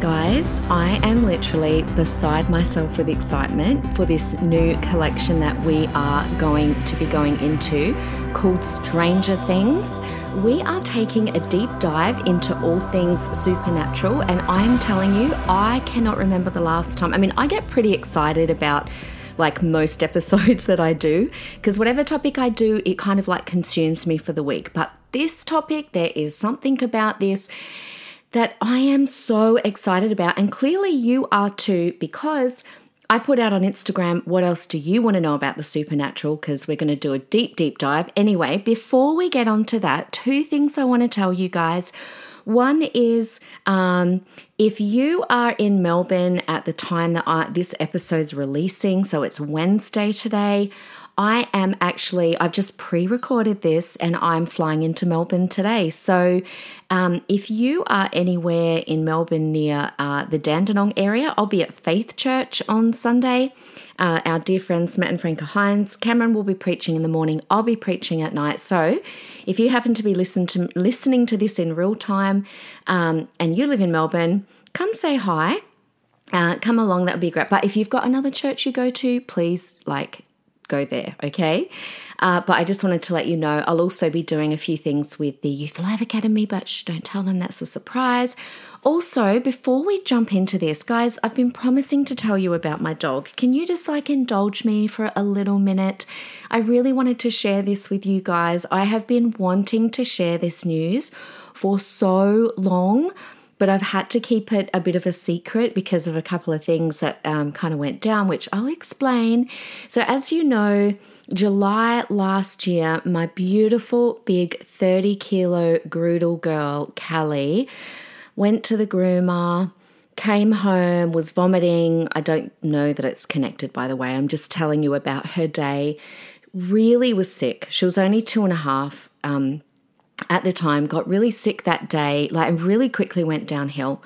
Guys, I am literally beside myself with excitement for this new collection that we are going to be going into called Stranger Things. We are taking a deep dive into all things supernatural, and I'm telling you, I cannot remember the last time. I mean, I get pretty excited about like most episodes that I do because whatever topic I do, it kind of like consumes me for the week. But this topic, there is something about this that I am so excited about. And clearly you are too, because I put out on Instagram, what else do you want to know about the supernatural? Because we're going to do a deep, deep dive. Anyway, before we get on to that, two things I want to tell you guys. One is um, if you are in Melbourne at the time that I, this episode's releasing, so it's Wednesday today, I am actually, I've just pre recorded this and I'm flying into Melbourne today. So um, if you are anywhere in Melbourne near uh, the Dandenong area, I'll be at Faith Church on Sunday. Uh, our dear friends Matt and Franca Hines, Cameron will be preaching in the morning. I'll be preaching at night. So if you happen to be listen to, listening to this in real time um, and you live in Melbourne, come say hi. Uh, come along, that would be great. But if you've got another church you go to, please like go there, okay? Uh, but I just wanted to let you know I'll also be doing a few things with the Youth Live Academy, but don't tell them that's a surprise. Also, before we jump into this, guys, I've been promising to tell you about my dog. Can you just like indulge me for a little minute? I really wanted to share this with you guys. I have been wanting to share this news for so long but I've had to keep it a bit of a secret because of a couple of things that um, kind of went down, which I'll explain. So, as you know, July last year, my beautiful big 30 kilo Groodle girl, Callie, went to the groomer, came home, was vomiting. I don't know that it's connected, by the way. I'm just telling you about her day. Really was sick. She was only two and a half. Um, at the time got really sick that day, like really quickly went downhill.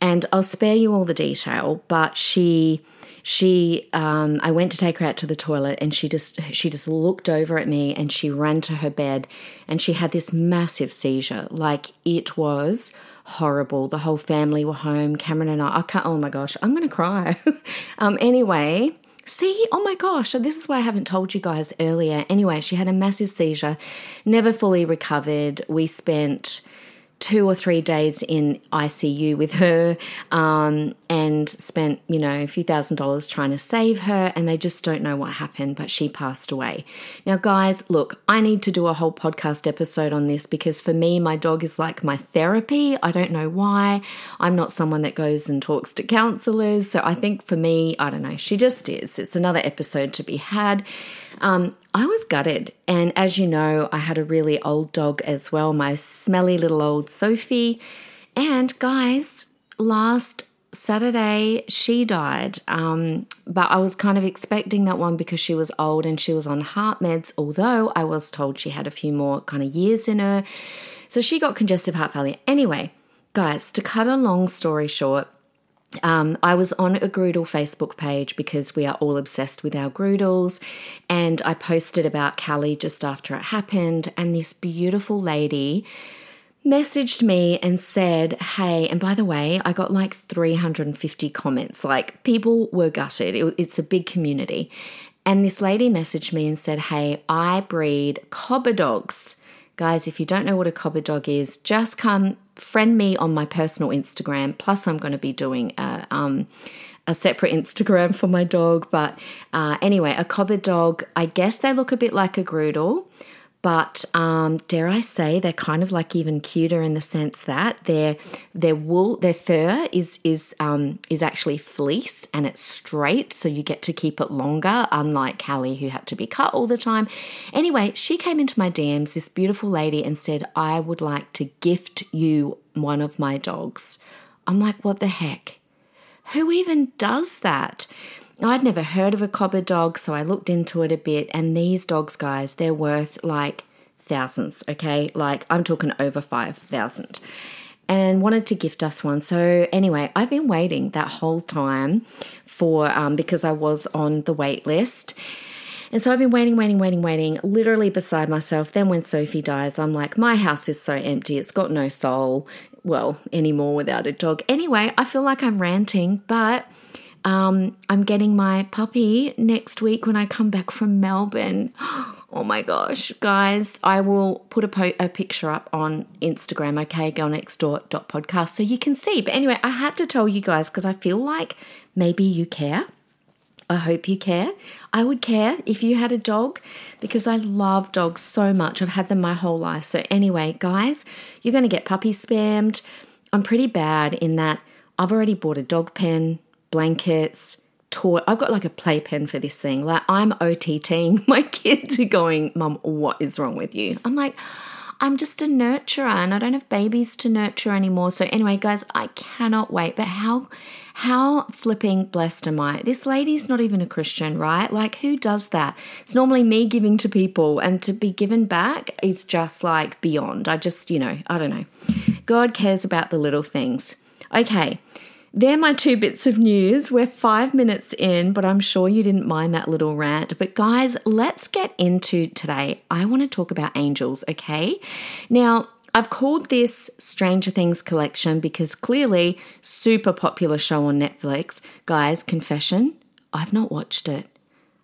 And I'll spare you all the detail, but she she um, I went to take her out to the toilet and she just she just looked over at me and she ran to her bed and she had this massive seizure. Like it was horrible. The whole family were home. Cameron and I, I can't, oh my gosh, I'm to cry. um, anyway, See, oh my gosh, this is why I haven't told you guys earlier. Anyway, she had a massive seizure, never fully recovered. We spent two or three days in ICU with her um, and spent, you know, a few thousand dollars trying to save her, and they just don't know what happened, but she passed away. Now, guys, look, I need to do a whole podcast episode on this because for me, my dog is like my therapy. I don't know why. I'm not someone that goes and talks to counselors. So I think for me, I don't know, she just is. It's another episode to be had. Um, I was gutted. And as you know, I had a really old dog as well, my smelly little old Sophie. And guys, last Saturday she died. Um, but I was kind of expecting that one because she was old and she was on heart meds, although I was told she had a few more kind of years in her. So she got congestive heart failure. Anyway, guys, to cut a long story short, um, I was on a Groodle Facebook page because we are all obsessed with our Groodles, and I posted about Callie just after it happened. And this beautiful lady messaged me and said, Hey, and by the way, I got like 350 comments. Like, people were gutted. It, it's a big community. And this lady messaged me and said, Hey, I breed cobber dogs. Guys, if you don't know what a cobber dog is, just come friend me on my personal Instagram. Plus, I'm going to be doing a, um, a separate Instagram for my dog. But uh, anyway, a cobber dog, I guess they look a bit like a Groodle, but um, dare I say they're kind of like even cuter in the sense that their their wool, their fur is is um, is actually fleece and it's straight, so you get to keep it longer. Unlike Callie, who had to be cut all the time. Anyway, she came into my DMs, this beautiful lady, and said, "I would like to gift you one of my dogs." I'm like, "What the heck? Who even does that?" I'd never heard of a cobber dog, so I looked into it a bit. And these dogs, guys, they're worth like thousands, okay? Like I'm talking over 5,000 and wanted to gift us one. So, anyway, I've been waiting that whole time for, um, because I was on the wait list. And so I've been waiting, waiting, waiting, waiting, literally beside myself. Then when Sophie dies, I'm like, my house is so empty. It's got no soul, well, anymore without a dog. Anyway, I feel like I'm ranting, but um, I'm getting my puppy next week when I come back from Melbourne. Oh my gosh, guys, I will put a, po- a picture up on Instagram, okay, girlnextdoor.podcast, so you can see. But anyway, I had to tell you guys because I feel like maybe you care. I hope you care. I would care if you had a dog because I love dogs so much. I've had them my whole life. So, anyway, guys, you're going to get puppy spammed. I'm pretty bad in that I've already bought a dog pen, blankets, toy. I've got like a playpen for this thing. Like I'm OTTing. My kids are going, Mum, what is wrong with you? I'm like, I'm just a nurturer and I don't have babies to nurture anymore. So anyway, guys, I cannot wait. But how how flipping blessed am I? This lady's not even a Christian, right? Like who does that? It's normally me giving to people and to be given back is just like beyond. I just, you know, I don't know. God cares about the little things. Okay. They're my two bits of news. We're five minutes in, but I'm sure you didn't mind that little rant. But guys, let's get into today. I want to talk about angels, okay? Now, I've called this Stranger Things collection because clearly, super popular show on Netflix. Guys, confession, I've not watched it.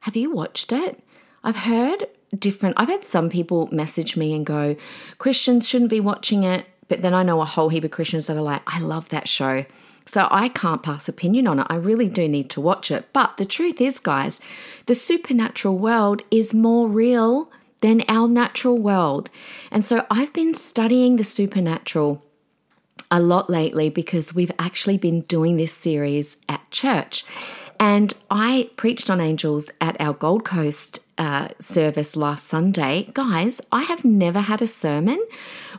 Have you watched it? I've heard different, I've had some people message me and go, Christians shouldn't be watching it. But then I know a whole heap of Christians that are like, I love that show. So I can't pass opinion on it. I really do need to watch it. But the truth is, guys, the supernatural world is more real than our natural world. And so I've been studying the supernatural a lot lately because we've actually been doing this series at church. And I preached on angels at our Gold Coast uh, service last Sunday. Guys, I have never had a sermon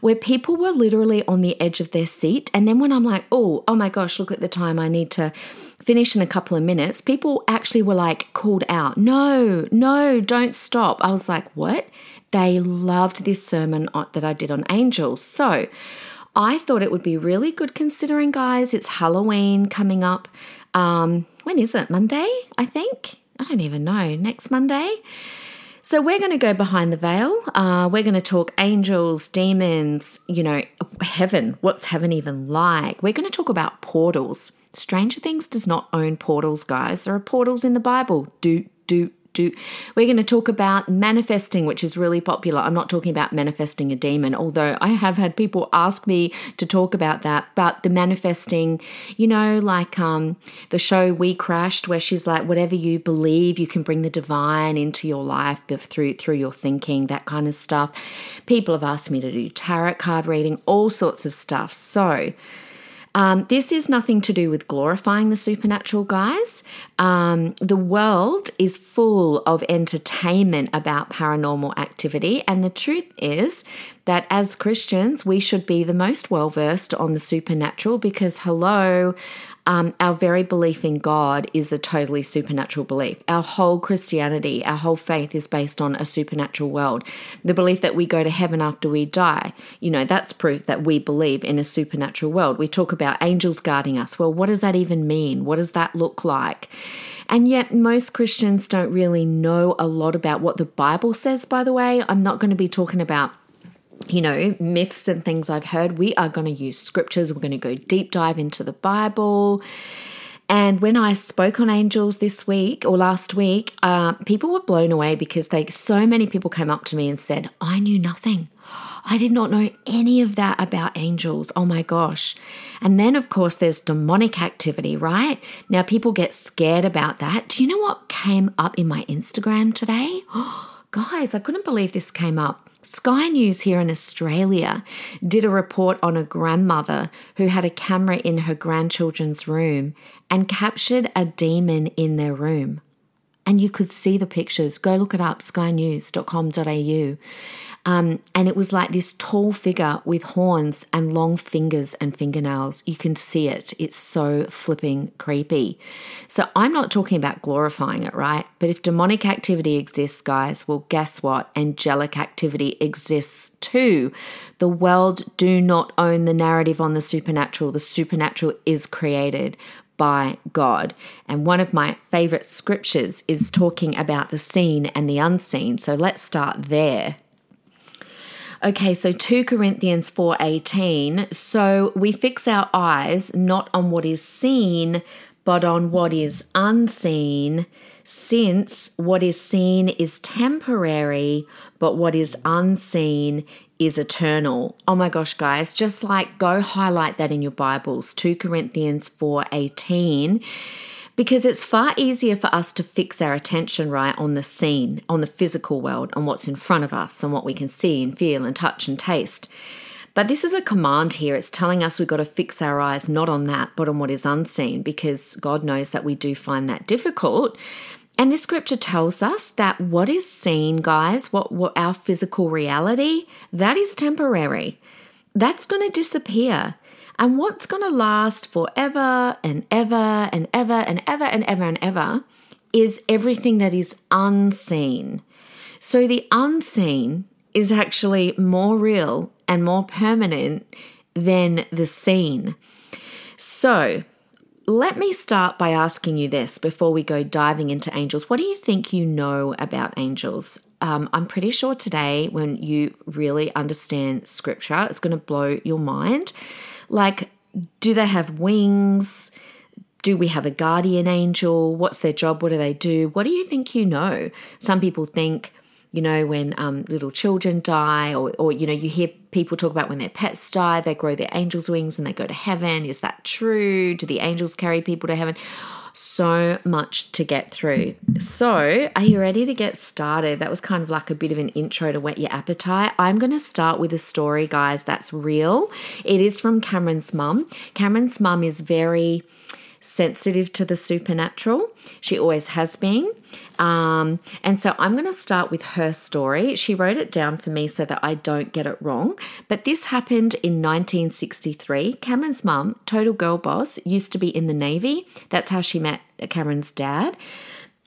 where people were literally on the edge of their seat. And then when I'm like, oh, oh my gosh, look at the time, I need to finish in a couple of minutes, people actually were like called out, no, no, don't stop. I was like, what? They loved this sermon that I did on angels. So, I thought it would be really good considering, guys, it's Halloween coming up. Um, when is it? Monday, I think. I don't even know. Next Monday. So we're going to go behind the veil. Uh, we're going to talk angels, demons, you know, heaven. What's heaven even like? We're going to talk about portals. Stranger Things does not own portals, guys. There are portals in the Bible. Do, do, do. We're going to talk about manifesting, which is really popular. I'm not talking about manifesting a demon, although I have had people ask me to talk about that. But the manifesting, you know, like um, the show We Crashed, where she's like, whatever you believe, you can bring the divine into your life through through your thinking, that kind of stuff. People have asked me to do tarot card reading, all sorts of stuff. So. Um, this is nothing to do with glorifying the supernatural, guys. Um, the world is full of entertainment about paranormal activity, and the truth is that as Christians, we should be the most well versed on the supernatural because, hello, um, our very belief in God is a totally supernatural belief. Our whole Christianity, our whole faith is based on a supernatural world. The belief that we go to heaven after we die, you know, that's proof that we believe in a supernatural world. We talk about angels guarding us. Well, what does that even mean? What does that look like? And yet, most Christians don't really know a lot about what the Bible says, by the way. I'm not going to be talking about you know, myths and things I've heard, we are going to use scriptures. We're going to go deep dive into the Bible. And when I spoke on angels this week or last week, uh, people were blown away because they so many people came up to me and said, "I knew nothing. I did not know any of that about angels. Oh my gosh!" And then, of course, there's demonic activity, right? Now, people get scared about that. Do you know what came up in my Instagram today? Guys, I couldn't believe this came up. Sky News here in Australia did a report on a grandmother who had a camera in her grandchildren's room and captured a demon in their room. And you could see the pictures. Go look it up, skynews.com.au. Um, and it was like this tall figure with horns and long fingers and fingernails. You can see it. It's so flipping creepy. So I'm not talking about glorifying it, right? But if demonic activity exists, guys, well, guess what? Angelic activity exists too. The world do not own the narrative on the supernatural. The supernatural is created by God. And one of my favorite scriptures is talking about the seen and the unseen. So let's start there. Okay, so 2 Corinthians 4:18. So we fix our eyes not on what is seen, but on what is unseen, since what is seen is temporary, but what is unseen is eternal. Oh my gosh, guys, just like go highlight that in your Bibles, 2 Corinthians 4:18 because it's far easier for us to fix our attention right on the seen, on the physical world, on what's in front of us on what we can see and feel and touch and taste. But this is a command here. It's telling us we've got to fix our eyes not on that, but on what is unseen, because God knows that we do find that difficult. And this scripture tells us that what is seen, guys, what, what our physical reality, that is temporary. That's going to disappear. And what's going to last forever and ever and ever and ever and ever and ever is everything that is unseen. So the unseen is actually more real and more permanent than the seen. So, let me start by asking you this before we go diving into angels. What do you think you know about angels? Um, I'm pretty sure today, when you really understand scripture, it's going to blow your mind. Like, do they have wings? Do we have a guardian angel? What's their job? What do they do? What do you think you know? Some people think you know, when um, little children die, or, or, you know, you hear people talk about when their pets die, they grow their angel's wings and they go to heaven. Is that true? Do the angels carry people to heaven? So much to get through. So, are you ready to get started? That was kind of like a bit of an intro to whet your appetite. I'm going to start with a story, guys, that's real. It is from Cameron's mum. Cameron's mum is very sensitive to the supernatural. She always has been. Um, and so I'm going to start with her story. She wrote it down for me so that I don't get it wrong. But this happened in 1963. Cameron's mum, total girl boss, used to be in the Navy. That's how she met Cameron's dad.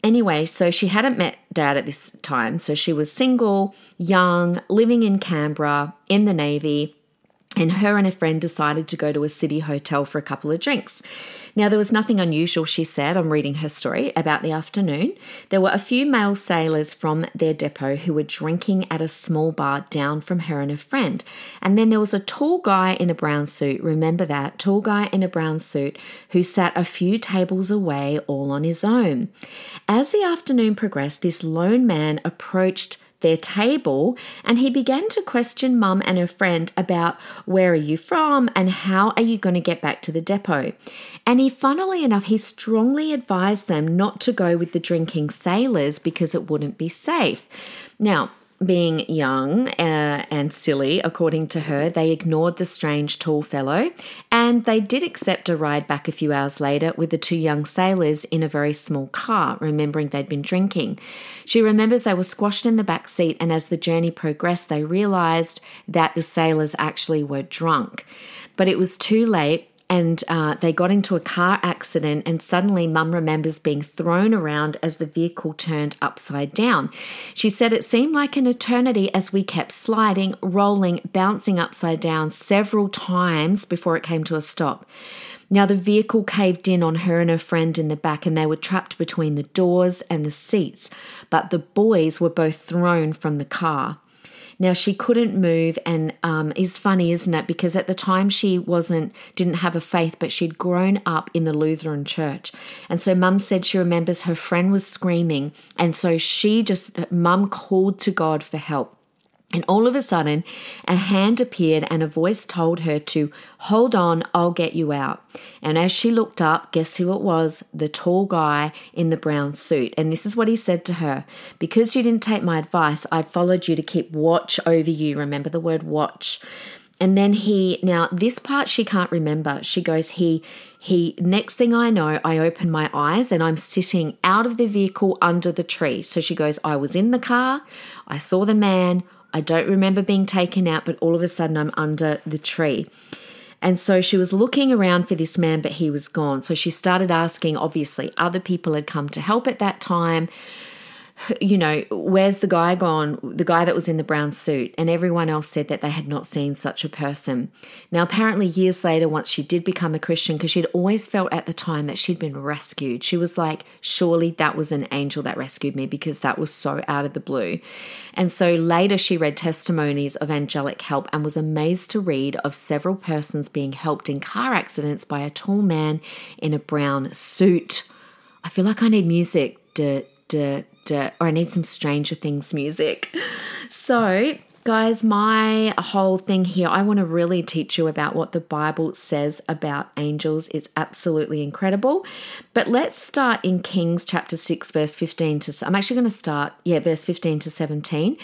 Anyway, so she hadn't met dad at this time. So she was single, young, living in Canberra, in the Navy. And her and a friend decided to go to a city hotel for a couple of drinks. Now, there was nothing unusual, she said, I'm reading her story, about the afternoon. There were a few male sailors from their depot who were drinking at a small bar down from her and her friend. And then there was a tall guy in a brown suit, remember that, tall guy in a brown suit, who sat a few tables away all on his own. As the afternoon progressed, this lone man approached their table and he began to question mum and her friend about where are you from and how are you going to get back to the depot. And he, funnily enough, he strongly advised them not to go with the drinking sailors because it wouldn't be safe. Now, being young uh, and silly, according to her, they ignored the strange tall fellow and they did accept a ride back a few hours later with the two young sailors in a very small car, remembering they'd been drinking. She remembers they were squashed in the back seat, and as the journey progressed, they realized that the sailors actually were drunk. But it was too late and uh, they got into a car accident and suddenly mum remembers being thrown around as the vehicle turned upside down. She said it seemed like an eternity as we kept sliding rolling bouncing upside down several times before it came to a stop. Now the vehicle caved in on her and her friend in the back and they were trapped between the doors and the seats but the boys were both thrown from the car now she couldn't move, and um, is funny, isn't it? Because at the time she wasn't, didn't have a faith, but she'd grown up in the Lutheran church, and so Mum said she remembers her friend was screaming, and so she just, Mum called to God for help. And all of a sudden, a hand appeared and a voice told her to hold on, I'll get you out. And as she looked up, guess who it was? The tall guy in the brown suit. And this is what he said to her Because you didn't take my advice, I followed you to keep watch over you. Remember the word watch. And then he, now this part she can't remember. She goes, he, he, next thing I know, I open my eyes and I'm sitting out of the vehicle under the tree. So she goes, I was in the car, I saw the man, I don't remember being taken out, but all of a sudden I'm under the tree. And so she was looking around for this man, but he was gone. So she started asking, obviously, other people had come to help at that time you know, where's the guy gone? The guy that was in the brown suit. And everyone else said that they had not seen such a person. Now, apparently, years later, once she did become a Christian, because she'd always felt at the time that she'd been rescued, she was like, surely that was an angel that rescued me because that was so out of the blue. And so later, she read testimonies of angelic help and was amazed to read of several persons being helped in car accidents by a tall man in a brown suit. I feel like I need music. Duh, duh, or I need some Stranger Things music. So, guys, my whole thing here, I want to really teach you about what the Bible says about angels. It's absolutely incredible. But let's start in Kings chapter 6, verse 15 to, I'm actually going to start, yeah, verse 15 to 17.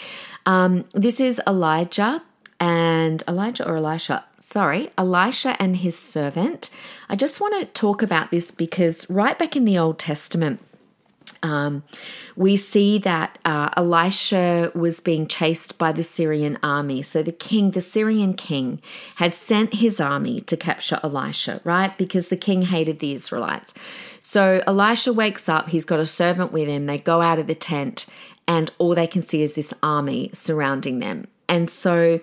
Um, this is Elijah and Elijah or Elisha, sorry, Elisha and his servant. I just want to talk about this because right back in the Old Testament, um, we see that uh, Elisha was being chased by the Syrian army. So the king, the Syrian king, had sent his army to capture Elisha, right? Because the king hated the Israelites. So Elisha wakes up, he's got a servant with him. They go out of the tent, and all they can see is this army surrounding them. And so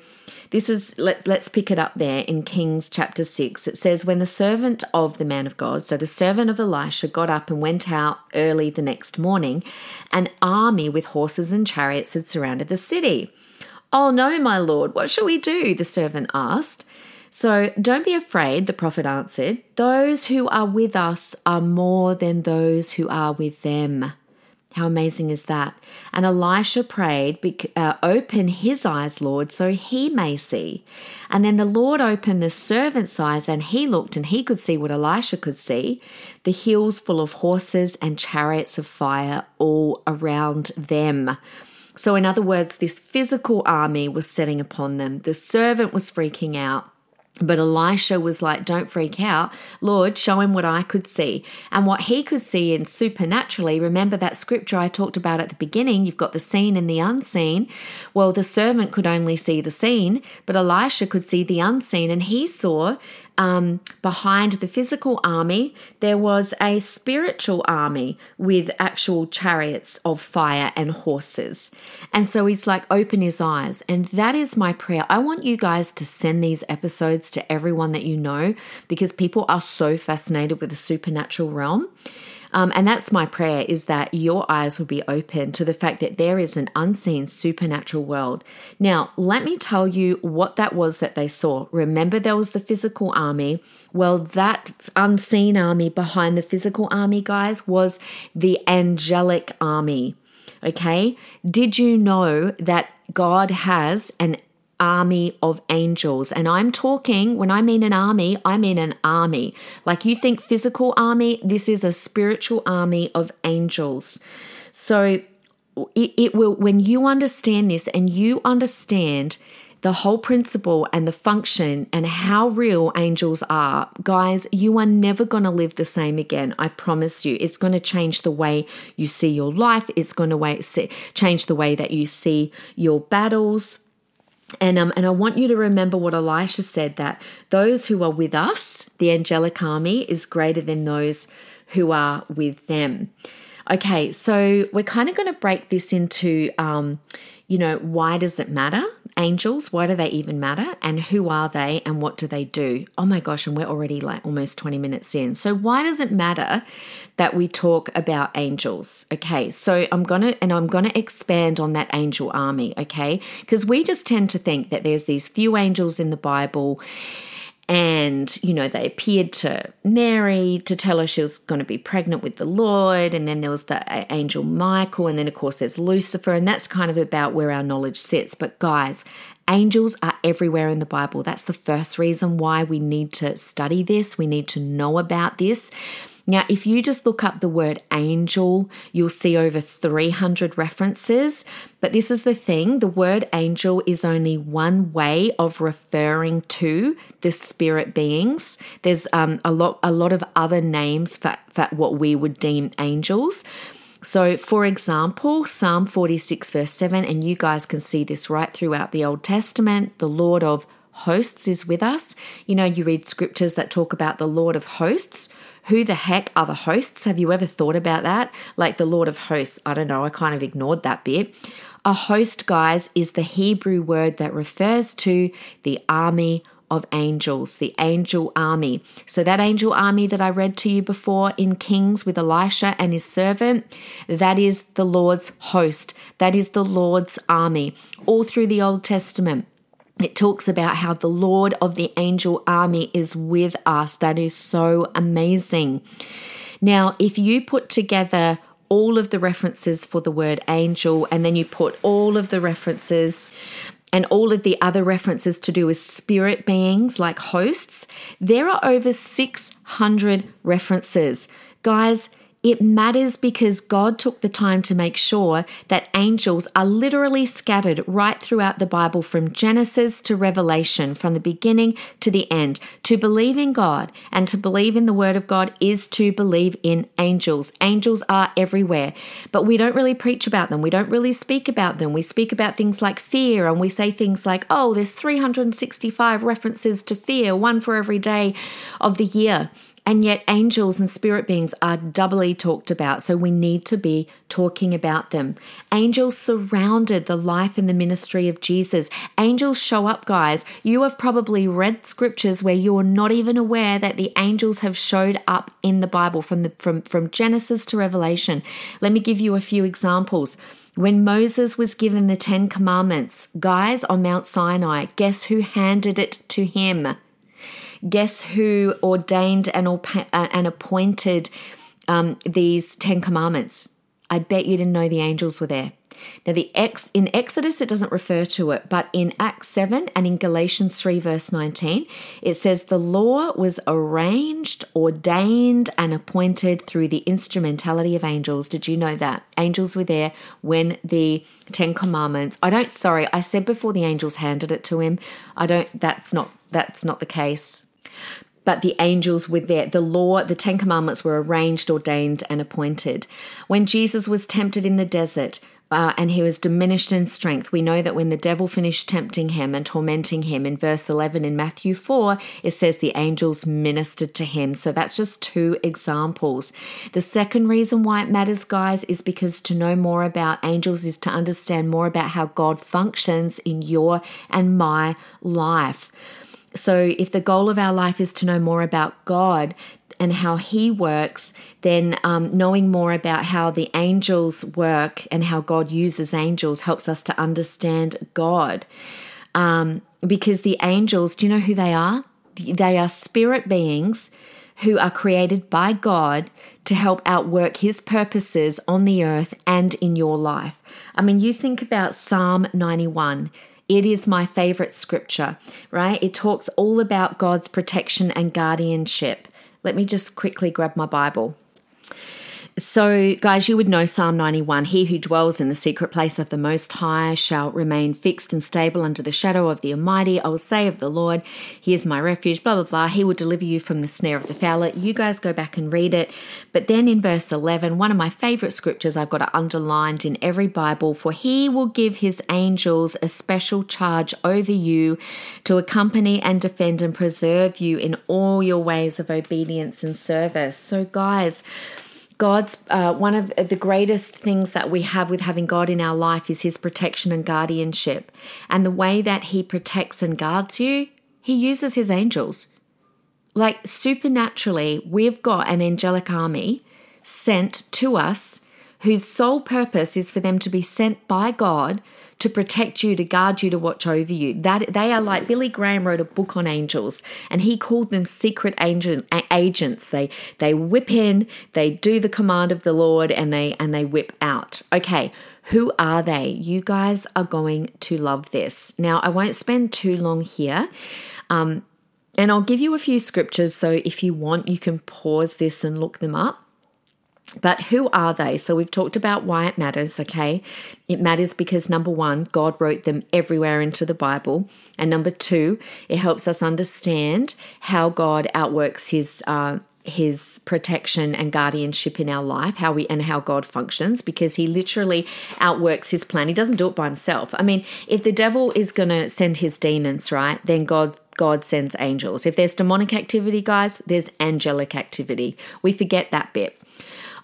this is, let, let's pick it up there in Kings chapter 6. It says, When the servant of the man of God, so the servant of Elisha, got up and went out early the next morning, an army with horses and chariots had surrounded the city. Oh no, my lord, what shall we do? The servant asked. So don't be afraid, the prophet answered. Those who are with us are more than those who are with them. How amazing is that? And Elisha prayed, uh, Open his eyes, Lord, so he may see. And then the Lord opened the servant's eyes, and he looked, and he could see what Elisha could see the hills full of horses and chariots of fire all around them. So, in other words, this physical army was setting upon them. The servant was freaking out. But Elisha was like, Don't freak out. Lord, show him what I could see. And what he could see in supernaturally, remember that scripture I talked about at the beginning, you've got the seen and the unseen. Well, the servant could only see the seen, but Elisha could see the unseen, and he saw um, behind the physical army, there was a spiritual army with actual chariots of fire and horses. And so he's like, open his eyes. And that is my prayer. I want you guys to send these episodes to everyone that you know because people are so fascinated with the supernatural realm. Um, and that's my prayer is that your eyes will be open to the fact that there is an unseen supernatural world. Now, let me tell you what that was that they saw. Remember, there was the physical army. Well, that unseen army behind the physical army, guys, was the angelic army. Okay. Did you know that God has an army of angels. And I'm talking, when I mean an army, I mean an army. Like you think physical army, this is a spiritual army of angels. So it, it will, when you understand this and you understand the whole principle and the function and how real angels are, guys, you are never going to live the same again. I promise you. It's going to change the way you see your life. It's going to change the way that you see your battles. And um, and I want you to remember what Elisha said that those who are with us, the angelic army, is greater than those who are with them. Okay, so we're kind of going to break this into, um, you know, why does it matter? Angels, why do they even matter? And who are they and what do they do? Oh my gosh, and we're already like almost 20 minutes in. So, why does it matter that we talk about angels? Okay, so I'm to, and I'm to expand on that angel army, okay? Because we just tend to think that there's these few angels in the Bible and you know they appeared to mary to tell her she was going to be pregnant with the lord and then there was the angel michael and then of course there's lucifer and that's kind of about where our knowledge sits. But guys angels are everywhere in the bible. That's the first reason why we need to study this. We need to know about this now, if you just look up the word angel, you'll see over 300 references. But this is the thing the word angel is only one way of referring to the spirit beings. There's um, a, lot, a lot of other names for, for what we would deem angels. So, for example, Psalm 46, verse 7, and you guys can see this right throughout the Old Testament the Lord of hosts is with us. You know, you read scriptures that talk about the Lord of hosts. Who the heck are the hosts? Have you ever thought about that? Like the Lord of hosts. I don't know. I kind of ignored that bit. A host, guys, is the Hebrew word that refers to the army of angels, the angel army. So, that angel army that I read to you before in Kings with Elisha and his servant, that is the Lord's host. That is the Lord's army. All through the Old Testament, it talks about how the Lord of the angel army is with us. That is so amazing. Now, if you put together all of the references for the word angel and then you put all of the references and all of the other references to do with spirit beings like hosts, there are over 600 references. Guys, it matters because God took the time to make sure that angels are literally scattered right throughout the Bible from Genesis to Revelation, from the beginning to the end. To believe in God and to believe in the Word of God is to believe in angels. Angels are everywhere, but we don't really preach about them. We don't really speak about them. We speak about things like fear and we say things like, oh, there's 365 references to fear, one for every day of the year. And yet, angels and spirit beings are doubly talked about, so we need to be talking about them. Angels surrounded the life and the ministry of Jesus. Angels show up, guys. You have probably read scriptures where you're not even aware that the angels have showed up in the Bible from, the, from, from Genesis to Revelation. Let me give you a few examples. When Moses was given the Ten Commandments, guys, on Mount Sinai, guess who handed it to him? Guess who ordained and, uh, and appointed um, these Ten Commandments? I bet you didn't know the angels were there. Now, the X in Exodus it doesn't refer to it, but in Acts 7 and in Galatians 3, verse 19, it says the law was arranged, ordained, and appointed through the instrumentality of angels. Did you know that? Angels were there when the Ten Commandments. I don't sorry, I said before the angels handed it to him. I don't that's not that's not the case but the angels were there. The law, the Ten Commandments were arranged, ordained, and appointed. When Jesus was tempted in the desert, uh, and he was diminished in strength. We know that when the devil finished tempting him and tormenting him in verse 11 in Matthew 4, it says the angels ministered to him. So that's just two examples. The second reason why it matters, guys, is because to know more about angels is to understand more about how God functions in your and my life. So, if the goal of our life is to know more about God and how He works, then um, knowing more about how the angels work and how God uses angels helps us to understand God. Um, because the angels, do you know who they are? They are spirit beings who are created by God to help outwork His purposes on the earth and in your life. I mean, you think about Psalm 91. It is my favorite scripture, right? It talks all about God's protection and guardianship. Let me just quickly grab my Bible. So, guys, you would know Psalm 91 He who dwells in the secret place of the Most High shall remain fixed and stable under the shadow of the Almighty. I will say of the Lord, He is my refuge, blah, blah, blah. He will deliver you from the snare of the fowler. You guys go back and read it. But then in verse 11, one of my favorite scriptures I've got it underlined in every Bible For He will give His angels a special charge over you to accompany and defend and preserve you in all your ways of obedience and service. So, guys, God's uh, one of the greatest things that we have with having God in our life is His protection and guardianship. And the way that He protects and guards you, He uses His angels. Like supernaturally, we've got an angelic army sent to us whose sole purpose is for them to be sent by God to protect you, to guard you, to watch over you. That they are like Billy Graham wrote a book on angels, and he called them secret agent, agents. They they whip in, they do the command of the Lord, and they and they whip out. Okay, who are they? You guys are going to love this. Now, I won't spend too long here. Um, and I'll give you a few scriptures so if you want, you can pause this and look them up. But who are they? So we've talked about why it matters, okay? It matters because number one, God wrote them everywhere into the Bible. And number two, it helps us understand how God outworks his uh, his protection and guardianship in our life, how we and how God functions, because he literally outworks his plan. He doesn't do it by himself. I mean, if the devil is going to send his demons, right, then God God sends angels. If there's demonic activity, guys, there's angelic activity. We forget that bit.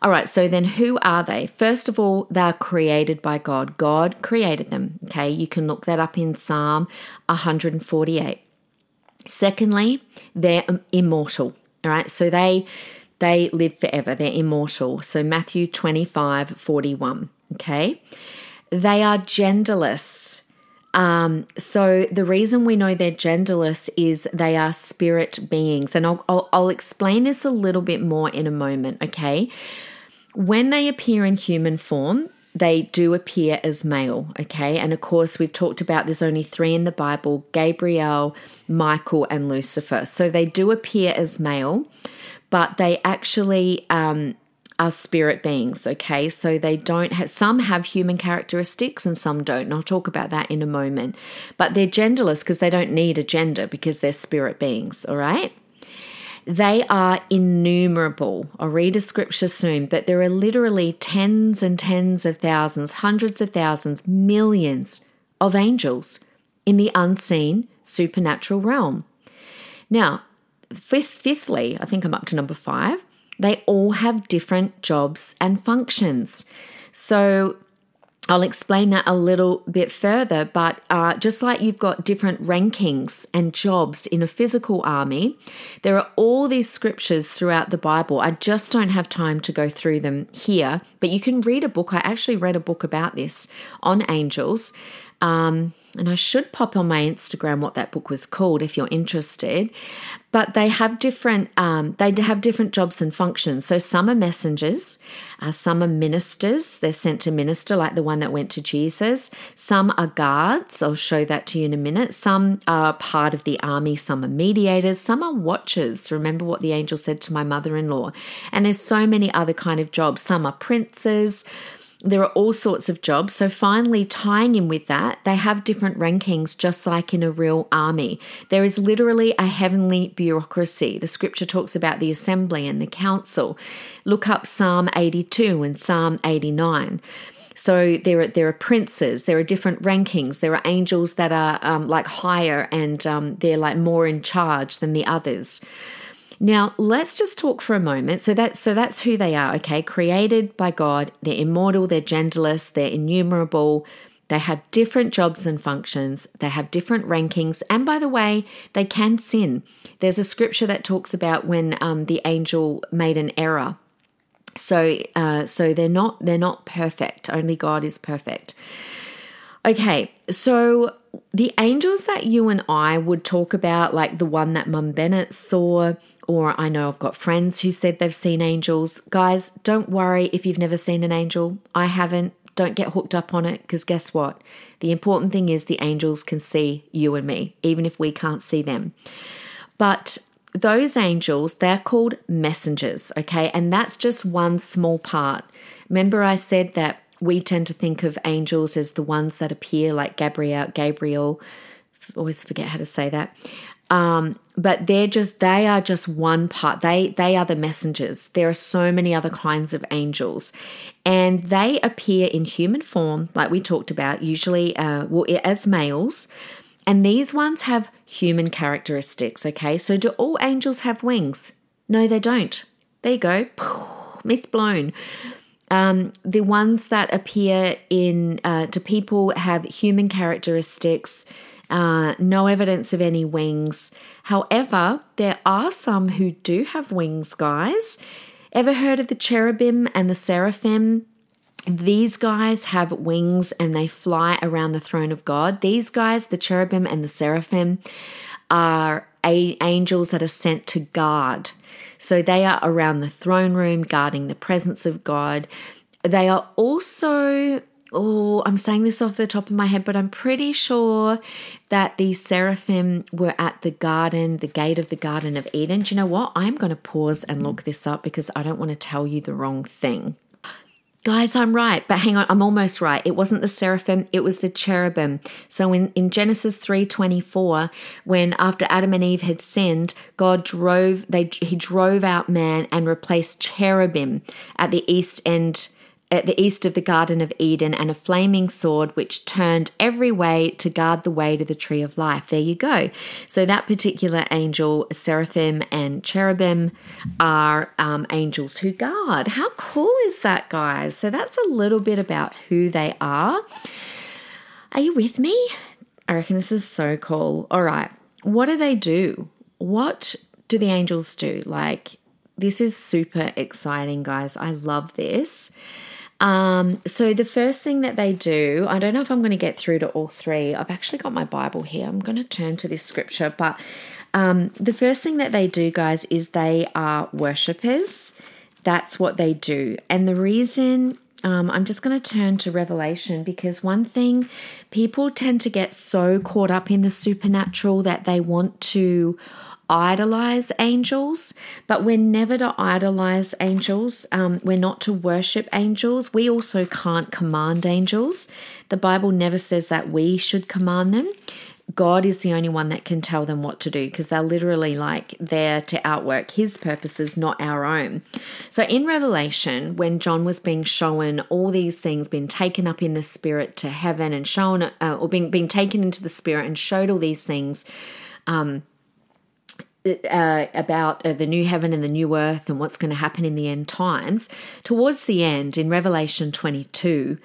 All right, so then who are they? First of all, they're created by God. God created them. Okay, you can look that up in Psalm 148. Secondly, they're immortal. All right, so they they live forever. They're immortal. So Matthew 25, 41. Okay. They are genderless. Um, so the reason we know they're genderless is they are spirit beings. And I'll, I'll, I'll explain this a little bit more in a moment, okay? When they appear in human form, they do appear as male, okay? And of course, we've talked about there's only three in the Bible Gabriel, Michael, and Lucifer. So they do appear as male, but they actually um, are spirit beings, okay? So they don't have, some have human characteristics and some don't. And I'll talk about that in a moment. But they're genderless because they don't need a gender because they're spirit beings, all right? They are innumerable. I'll read a scripture soon, but there are literally tens and tens of thousands, hundreds of thousands, millions of angels in the unseen supernatural realm. Now, fifth, fifthly, I think I'm up to number five, they all have different jobs and functions. So I'll explain that a little bit further, but uh, just like you've got different rankings and jobs in a physical army, there are all these scriptures throughout the Bible. I just don't have time to go through them here, but you can read a book. I actually read a book about this on angels. Um, and I should pop on my Instagram what that book was called if you're interested. But they have different um, they have different jobs and functions. So some are messengers, uh, some are ministers. They're sent to minister, like the one that went to Jesus. Some are guards. I'll show that to you in a minute. Some are part of the army. Some are mediators. Some are watchers. Remember what the angel said to my mother-in-law. And there's so many other kind of jobs. Some are princes. There are all sorts of jobs. So, finally, tying in with that, they have different rankings, just like in a real army. There is literally a heavenly bureaucracy. The scripture talks about the assembly and the council. Look up Psalm 82 and Psalm 89. So there are there are princes, there are different rankings, there are angels that are um, like higher and um, they're like more in charge than the others. Now, let's just talk for a moment. So that so that's who they are, okay? Created by God, they're immortal, they're genderless, they're innumerable. They have different jobs and functions. They have different rankings. And by the way, they can sin. There's a scripture that talks about when um, the angel made an error. So, uh, so they're not they're not perfect. Only God is perfect. Okay, so the angels that you and I would talk about, like the one that Mum Bennett saw, or I know I've got friends who said they've seen angels. Guys, don't worry if you've never seen an angel. I haven't. Don't get hooked up on it because guess what? The important thing is the angels can see you and me, even if we can't see them. But those angels, they're called messengers, okay? And that's just one small part. Remember, I said that we tend to think of angels as the ones that appear like Gabriel, Gabriel, always forget how to say that. Um, but they're just they are just one part. They they are the messengers. There are so many other kinds of angels, and they appear in human form, like we talked about, usually uh, well, as males. And these ones have human characteristics. Okay, so do all angels have wings? No, they don't. There you go. Myth blown. Um, the ones that appear in uh, to people have human characteristics, uh, no evidence of any wings. However, there are some who do have wings, guys. Ever heard of the cherubim and the seraphim? These guys have wings and they fly around the throne of God. These guys, the cherubim and the seraphim, are angels that are sent to guard. So they are around the throne room, guarding the presence of God. They are also, oh, I'm saying this off the top of my head, but I'm pretty sure that the seraphim were at the garden, the gate of the Garden of Eden. Do you know what? I'm going to pause and look this up because I don't want to tell you the wrong thing. Guys, I'm right, but hang on, I'm almost right. It wasn't the seraphim, it was the cherubim. So in, in Genesis 3:24, when after Adam and Eve had sinned, God drove they he drove out man and replaced cherubim at the east end at the east of the Garden of Eden and a flaming sword which turned every way to guard the way to the tree of life. There you go. So, that particular angel, seraphim and cherubim, are um, angels who guard. How cool is that, guys? So, that's a little bit about who they are. Are you with me? I reckon this is so cool. All right. What do they do? What do the angels do? Like, this is super exciting, guys. I love this. Um, so the first thing that they do, I don't know if I'm going to get through to all three. I've actually got my Bible here. I'm going to turn to this scripture, but um, the first thing that they do, guys, is they are worshippers. That's what they do, and the reason. Um, I'm just going to turn to Revelation because one thing people tend to get so caught up in the supernatural that they want to idolize angels, but we're never to idolize angels. Um, we're not to worship angels. We also can't command angels. The Bible never says that we should command them. God is the only one that can tell them what to do because they're literally like there to outwork his purposes, not our own. So in Revelation, when John was being shown all these things, being taken up in the spirit to heaven and shown, uh, or being, being taken into the spirit and showed all these things, um, uh, about uh, the new heaven and the new earth and what's going to happen in the end times, towards the end in Revelation 22,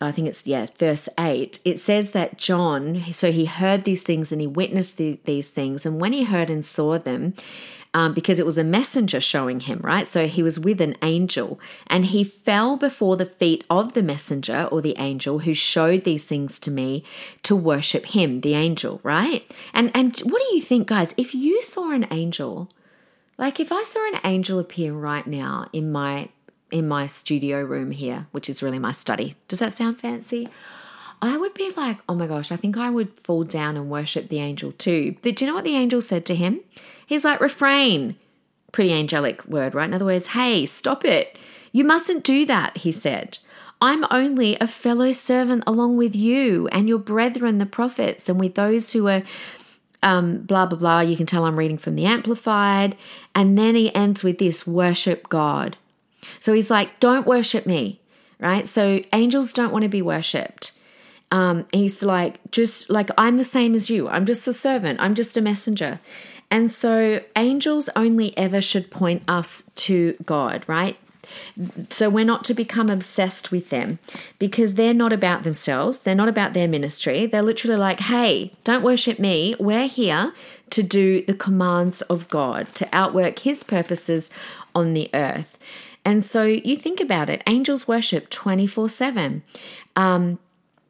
I think it's, yeah, verse 8, it says that John, so he heard these things and he witnessed the, these things. And when he heard and saw them, um, because it was a messenger showing him, right? So he was with an angel and he fell before the feet of the messenger or the angel who showed these things to me to worship him, the angel, right? And and what do you think, guys? If you saw an angel, like if I saw an angel appear right now in my in my studio room here, which is really my study. Does that sound fancy? I would be like, oh my gosh, I think I would fall down and worship the angel too. But do you know what the angel said to him? He's like, refrain. Pretty angelic word, right? In other words, hey, stop it. You mustn't do that, he said. I'm only a fellow servant along with you and your brethren, the prophets, and with those who are um, blah, blah, blah. You can tell I'm reading from the Amplified. And then he ends with this worship God. So he's like, don't worship me, right? So angels don't want to be worshipped. Um, he's like, just like, I'm the same as you. I'm just a servant. I'm just a messenger. And so angels only ever should point us to God, right? So we're not to become obsessed with them because they're not about themselves. They're not about their ministry. They're literally like, hey, don't worship me. We're here to do the commands of God, to outwork his purposes on the earth. And so you think about it angels worship 24 7. Um,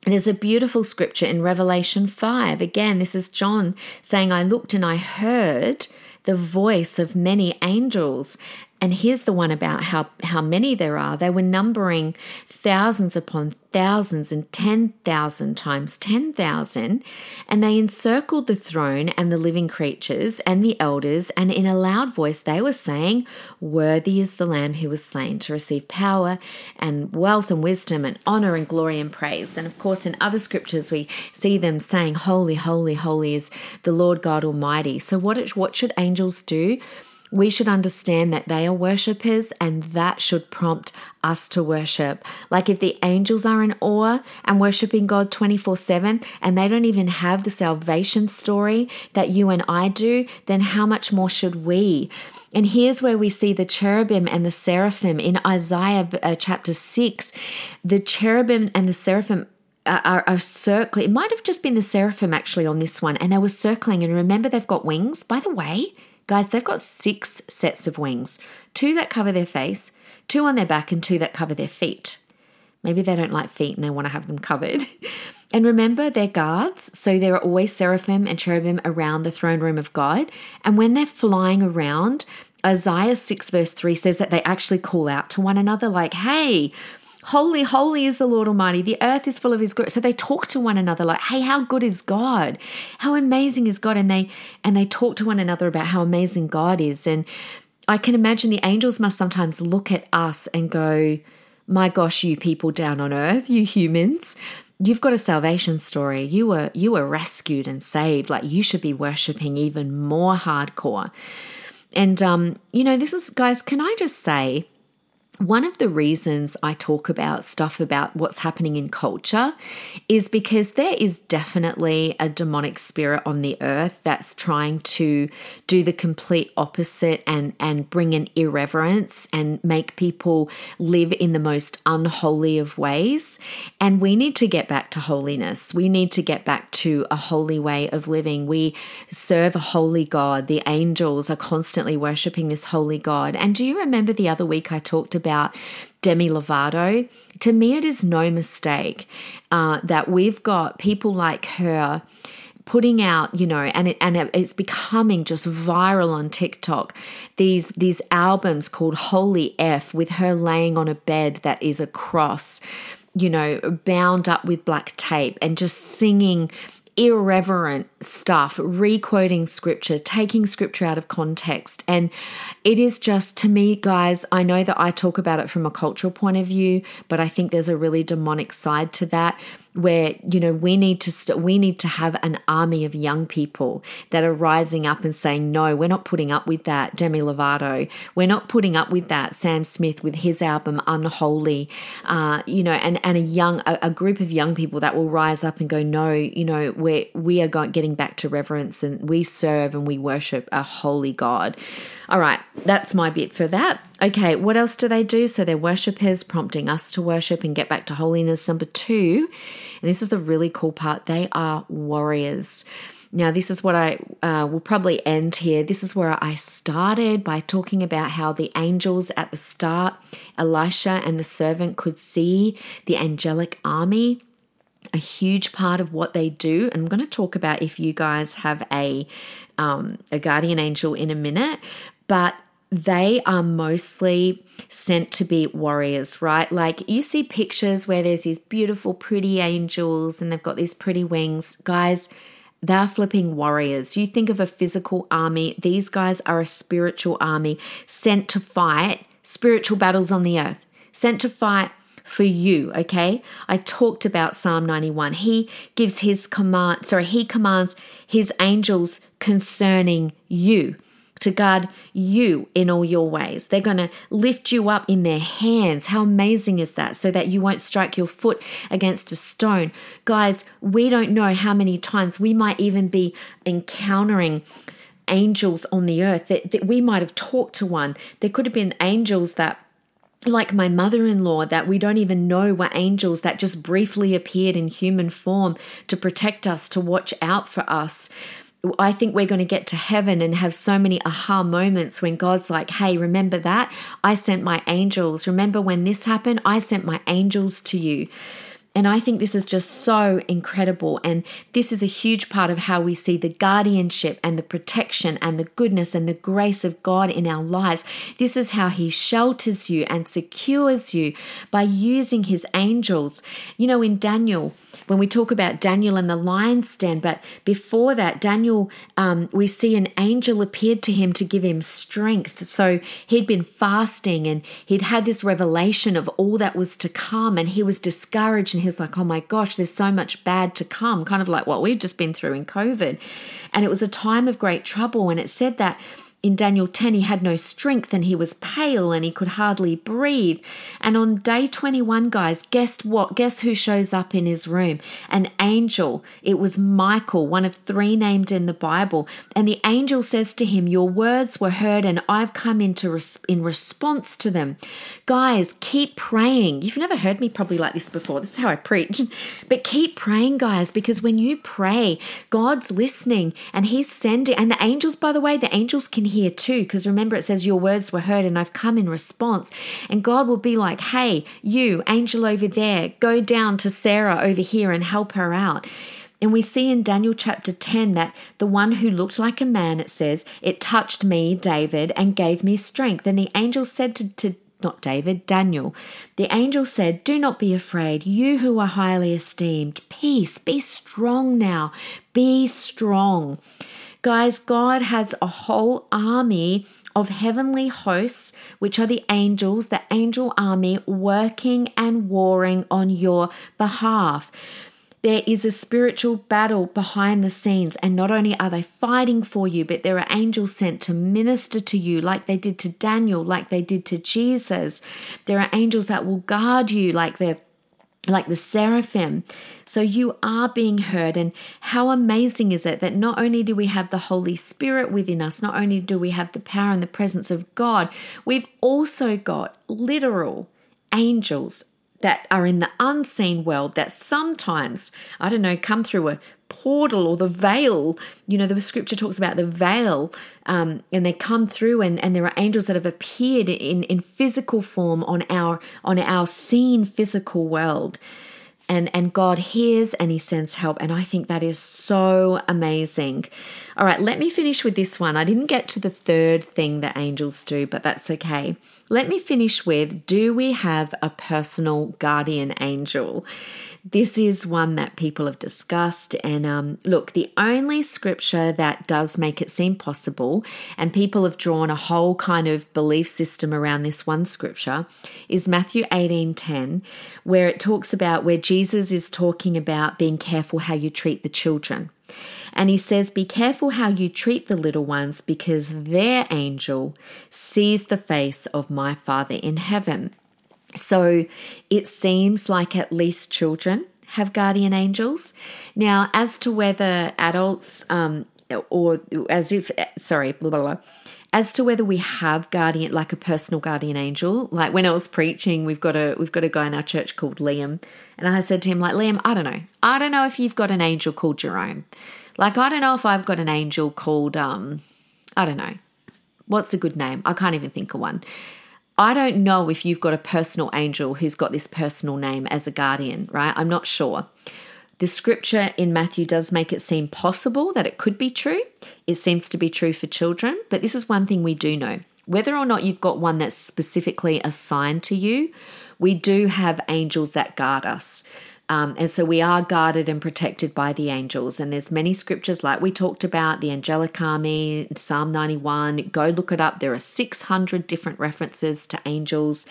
There's a beautiful scripture in Revelation 5. Again, this is John saying, I looked and I heard the voice of many angels and here's the one about how, how many there are. They were numbering thousands upon thousands and 10,000 times 10,000. And they encircled the throne and the living creatures and the elders. And in a loud voice, they were saying, Worthy is the Lamb who was slain to receive power and wealth and wisdom and honor and glory and praise. And of course, in other scriptures, we see them saying, Holy, holy, holy is the Lord God Almighty. So, what, what should angels do? We should understand that they are worshippers and that should prompt us to worship. Like if the angels are in awe and worshiping God 24 7 and they don't even have the salvation story that you and I do, then how much more should we? And here's where we see the cherubim and the seraphim in Isaiah uh, chapter 6. The cherubim and the seraphim are, are, circling. It might have just been the seraphim actually on this one, and they were circling. And remember, they've got wings. By the way, Guys, they've got six sets of wings two that cover their face, two on their back, and two that cover their feet. Maybe they don't like feet and they want to have them covered. and remember, they're guards, so there are always seraphim and cherubim around the throne room of God. And when they're flying around, Isaiah 6, verse 3 says that they actually call out to one another, like, hey, Holy, holy is the Lord Almighty. The earth is full of his glory. So they talk to one another like, hey, how good is God? How amazing is God? And they and they talk to one another about how amazing God is. And I can imagine the angels must sometimes look at us and go, my gosh, you people down on earth, you humans, you've got a salvation story. You were you were rescued and saved. Like you should be worshiping even more hardcore. And um, you know, this is guys, can I just say one of the reasons I talk about stuff about what's happening in culture is because there is definitely a demonic spirit on the earth that's trying to do the complete opposite and, and bring an irreverence and make people live in the most unholy of ways. And we need to get back to holiness. We need to get back to a holy way of living. We serve a holy God. The angels are constantly worshiping this holy God. And do you remember the other week I talked about? About Demi Lovato, to me, it is no mistake uh, that we've got people like her putting out, you know, and it, and it's becoming just viral on TikTok. These these albums called Holy F with her laying on a bed that is a cross, you know, bound up with black tape and just singing irreverent stuff, requoting scripture, taking scripture out of context. And it is just, to me, guys, I know that I talk about it from a cultural point of view, but I think there's a really demonic side to that where you know we need to st- we need to have an army of young people that are rising up and saying no we're not putting up with that Demi Lovato. We're not putting up with that Sam Smith with his album Unholy. Uh, you know and and a young a, a, group of young people that will rise up and go no you know we we are going getting back to reverence and we serve and we worship a holy God. All right, that's my bit for that. Okay, what else do they do? So they're worshippers, prompting us to worship and get back to holiness. Number two, and this is the really cool part, they are warriors. Now, this is what I uh, will probably end here. This is where I started by talking about how the angels at the start, Elisha and the servant could see the angelic army a huge part of what they do. I'm going to talk about if you guys have a um, a guardian angel in a minute, but they are mostly sent to be warriors, right? Like you see pictures where there's these beautiful, pretty angels and they've got these pretty wings. Guys, they're flipping warriors. You think of a physical army, these guys are a spiritual army sent to fight spiritual battles on the earth, sent to fight for you, okay? I talked about Psalm 91. He gives his command, sorry, he commands his angels concerning you to guard you in all your ways. They're going to lift you up in their hands. How amazing is that? So that you won't strike your foot against a stone. Guys, we don't know how many times we might even be encountering angels on the earth that, that we might have talked to one. There could have been angels that like my mother in law, that we don't even know were angels that just briefly appeared in human form to protect us, to watch out for us. I think we're going to get to heaven and have so many aha moments when God's like, hey, remember that? I sent my angels. Remember when this happened? I sent my angels to you. And I think this is just so incredible. And this is a huge part of how we see the guardianship and the protection and the goodness and the grace of God in our lives. This is how He shelters you and secures you by using His angels. You know, in Daniel, when we talk about Daniel and the lion's den. But before that, Daniel, um, we see an angel appeared to him to give him strength. So he'd been fasting and he'd had this revelation of all that was to come, and he was discouraged and he's like, oh my gosh, there's so much bad to come, kind of like what we've just been through in COVID. And it was a time of great trouble. And it said that in Daniel 10, he had no strength and he was pale and he could hardly breathe. And on day 21, guys, guess what? Guess who shows up in his room? An angel. It was Michael, one of three named in the Bible. And the angel says to him, Your words were heard and I've come into res- in response to them. Guys, keep praying. You've never heard me probably like this before. This is how I preach. But keep praying, guys, because when you pray, God's listening and he's sending. And the angels, by the way, the angels can here too, because remember it says, Your words were heard and I've come in response. And God will be like, Hey, you, angel over there, go down to Sarah over here and help her out. And we see in Daniel chapter 10 that the one who looked like a man, it says, it touched me, David, and gave me strength. And the angel said to, to not David, Daniel. The angel said, Do not be afraid, you who are highly esteemed. Peace, be strong now, be strong. Guys, God has a whole army of heavenly hosts, which are the angels, the angel army working and warring on your behalf. There is a spiritual battle behind the scenes, and not only are they fighting for you, but there are angels sent to minister to you, like they did to Daniel, like they did to Jesus. There are angels that will guard you, like they're like the seraphim. So you are being heard. And how amazing is it that not only do we have the Holy Spirit within us, not only do we have the power and the presence of God, we've also got literal angels that are in the unseen world that sometimes, I don't know, come through a portal or the veil. You know, the scripture talks about the veil, um, and they come through, and, and there are angels that have appeared in, in physical form on our on our seen physical world and and God hears and he sends help and I think that is so amazing. All right, let me finish with this one. I didn't get to the third thing that angels do, but that's okay. Let me finish with do we have a personal guardian angel? This is one that people have discussed. And um, look, the only scripture that does make it seem possible, and people have drawn a whole kind of belief system around this one scripture, is Matthew 18 10, where it talks about where Jesus is talking about being careful how you treat the children. And he says, Be careful how you treat the little ones because their angel sees the face of my Father in heaven. So it seems like at least children have guardian angels. Now, as to whether adults, um, or as if, sorry, blah, blah, blah. As to whether we have guardian, like a personal guardian angel, like when I was preaching, we've got a we've got a guy in our church called Liam, and I said to him, like Liam, I don't know, I don't know if you've got an angel called Jerome, like I don't know if I've got an angel called um, I don't know, what's a good name? I can't even think of one. I don't know if you've got a personal angel who's got this personal name as a guardian, right? I'm not sure. The scripture in Matthew does make it seem possible that it could be true. It seems to be true for children, but this is one thing we do know. Whether or not you've got one that's specifically assigned to you, we do have angels that guard us. Um, and so we are guarded and protected by the angels. And there's many scriptures like we talked about, the angelic army, Psalm 91. Go look it up. There are 600 different references to angels.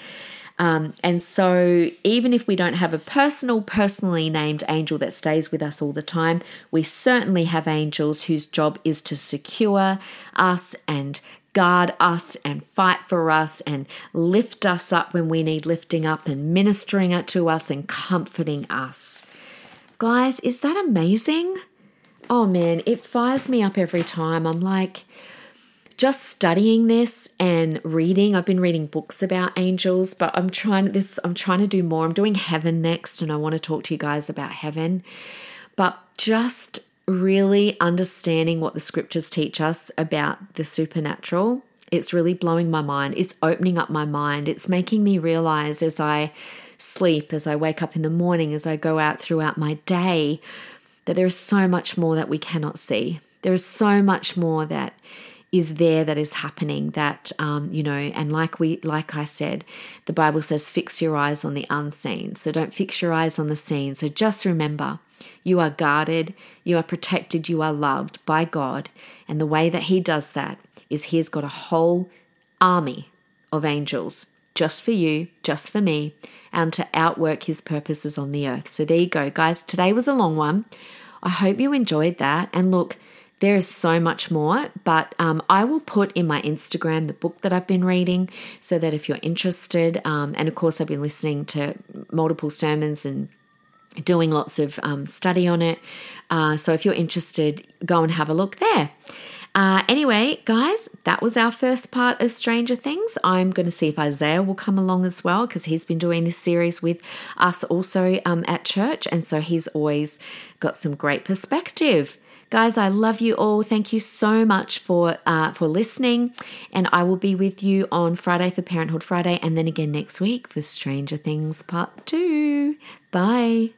Um, and so, even if we don't have a personal, personally named angel that stays with us all the time, we certainly have angels whose job is to secure us and guard us and fight for us and lift us up when we need lifting up and ministering it to us and comforting us. Guys, is that amazing? Oh man, it fires me up every time. I'm like, just studying this and reading i've been reading books about angels but i'm trying this i'm trying to do more i'm doing heaven next and i want to talk to you guys about heaven but just really understanding what the scriptures teach us about the supernatural. It's really blowing my mind. It's opening up my mind. It's making me realize as I sleep, as I wake up in the morning, as I go out throughout my day, that there is so much more that we cannot see. There is so much more that is there that is happening that um, you know and like we like i said the bible says fix your eyes on the unseen so don't fix your eyes on the seen so just remember you are guarded, you are protected, you are loved by God. And the way that He does that is He's got a whole army of angels just for you, just for me, and to outwork His purposes on the earth. So there you go, guys. Today was a long one. I hope you enjoyed that. And look, there is so much more, but um, I will put in my Instagram the book that I've been reading so that if you're interested, um, and of course, I've been listening to multiple sermons and doing lots of um, study on it. Uh, so if you're interested, go and have a look there. Uh, anyway, guys, that was our first part of Stranger Things. I'm going to see if Isaiah will come along as well because he's been doing this series with us also um, at church. And so he's always got some great perspective. Guys, I love you all. Thank you so much for uh, for listening, and I will be with you on Friday for Parenthood Friday, and then again next week for Stranger Things Part Two. Bye.